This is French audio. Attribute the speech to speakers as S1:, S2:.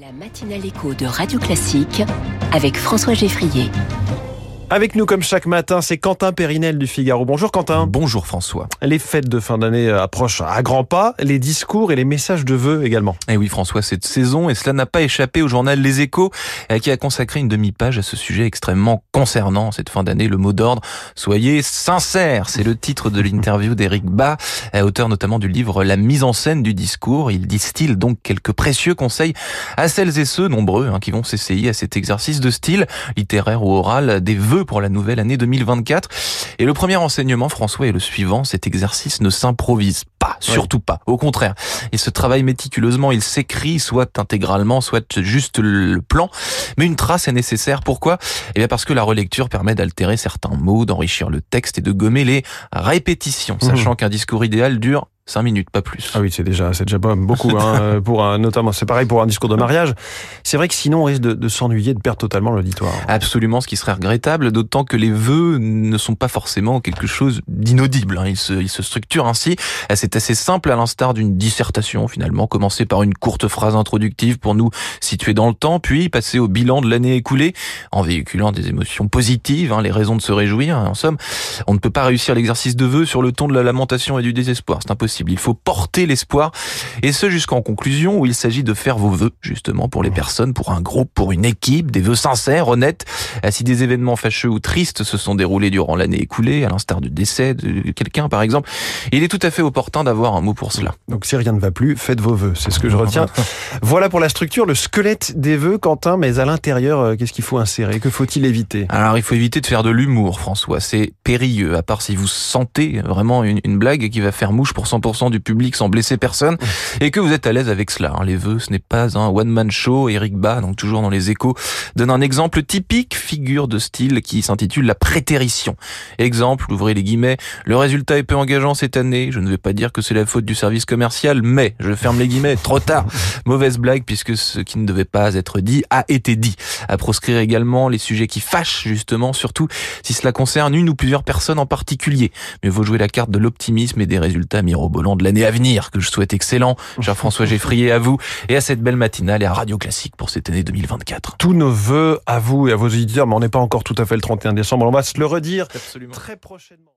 S1: La matinale écho de Radio Classique avec François Geffrier.
S2: Avec nous comme chaque matin, c'est Quentin Périnel du Figaro. Bonjour Quentin.
S3: Bonjour François.
S2: Les fêtes de fin d'année approchent à grands pas, les discours et les messages de vœux également.
S3: Eh oui François, cette saison, et cela n'a pas échappé au journal Les Échos, euh, qui a consacré une demi-page à ce sujet extrêmement concernant cette fin d'année, le mot d'ordre, soyez sincères, c'est le titre de l'interview d'Éric Bas, euh, auteur notamment du livre La mise en scène du discours. Il distille donc quelques précieux conseils à celles et ceux, nombreux, hein, qui vont s'essayer à cet exercice de style, littéraire ou oral, des vœux pour la nouvelle année 2024. Et le premier enseignement, François, est le suivant. Cet exercice ne s'improvise pas, surtout pas. Au contraire, il se travaille méticuleusement, il s'écrit soit intégralement, soit juste le plan. Mais une trace est nécessaire. Pourquoi? Eh bien parce que la relecture permet d'altérer certains mots, d'enrichir le texte et de gommer les répétitions, sachant qu'un discours idéal dure 5 minutes, pas plus.
S2: Ah oui, c'est déjà, c'est déjà beaucoup, hein, pour un, notamment, c'est pareil pour un discours de mariage. C'est vrai que sinon on risque de, de s'ennuyer, de perdre totalement l'auditoire.
S3: Absolument, ce qui serait regrettable, d'autant que les vœux ne sont pas forcément quelque chose d'inaudible. Hein. Ils, se, ils se structurent ainsi. C'est assez simple, à l'instar d'une dissertation finalement, commencer par une courte phrase introductive pour nous situer dans le temps, puis passer au bilan de l'année écoulée, en véhiculant des émotions positives, hein, les raisons de se réjouir. En somme, on ne peut pas réussir l'exercice de vœux sur le ton de la lamentation et du désespoir. C'est impossible. Il faut porter l'espoir, et ce jusqu'en conclusion où il s'agit de faire vos vœux, justement, pour les personnes, pour un groupe, pour une équipe, des vœux sincères, honnêtes. Si des événements fâcheux ou tristes se sont déroulés durant l'année écoulée, à l'instar du décès de quelqu'un, par exemple, il est tout à fait opportun d'avoir un mot pour cela.
S2: Donc si rien ne va plus, faites vos vœux, c'est ce que je retiens. voilà pour la structure, le squelette des vœux, Quentin, mais à l'intérieur, euh, qu'est-ce qu'il faut insérer? Que faut-il éviter?
S3: Alors il faut éviter de faire de l'humour, François, c'est périlleux, à part si vous sentez vraiment une, une blague qui va faire mouche pour 100% du public sans blesser personne et que vous êtes à l'aise avec cela. Hein. Les vœux, ce n'est pas un one-man show. Eric Bas, donc toujours dans les échos, donne un exemple typique, figure de style qui s'intitule la prétérition. Exemple, ouvrez les guillemets, le résultat est peu engageant cette année. Je ne vais pas dire que c'est la faute du service commercial, mais, je ferme les guillemets, trop tard. Mauvaise blague puisque ce qui ne devait pas être dit a été dit. À proscrire également les sujets qui fâchent justement, surtout si cela concerne une ou plusieurs personnes en particulier. Mais vaut jouer la carte de l'optimisme et des résultats mirobolants de l'année à venir que je souhaite excellent. Cher François Geffrier, à vous et à cette belle matinale et à Radio Classique pour cette année 2024.
S2: Tous nos voeux à vous et à vos auditeurs, mais on n'est pas encore tout à fait le 31 décembre. On va se le redire très prochainement.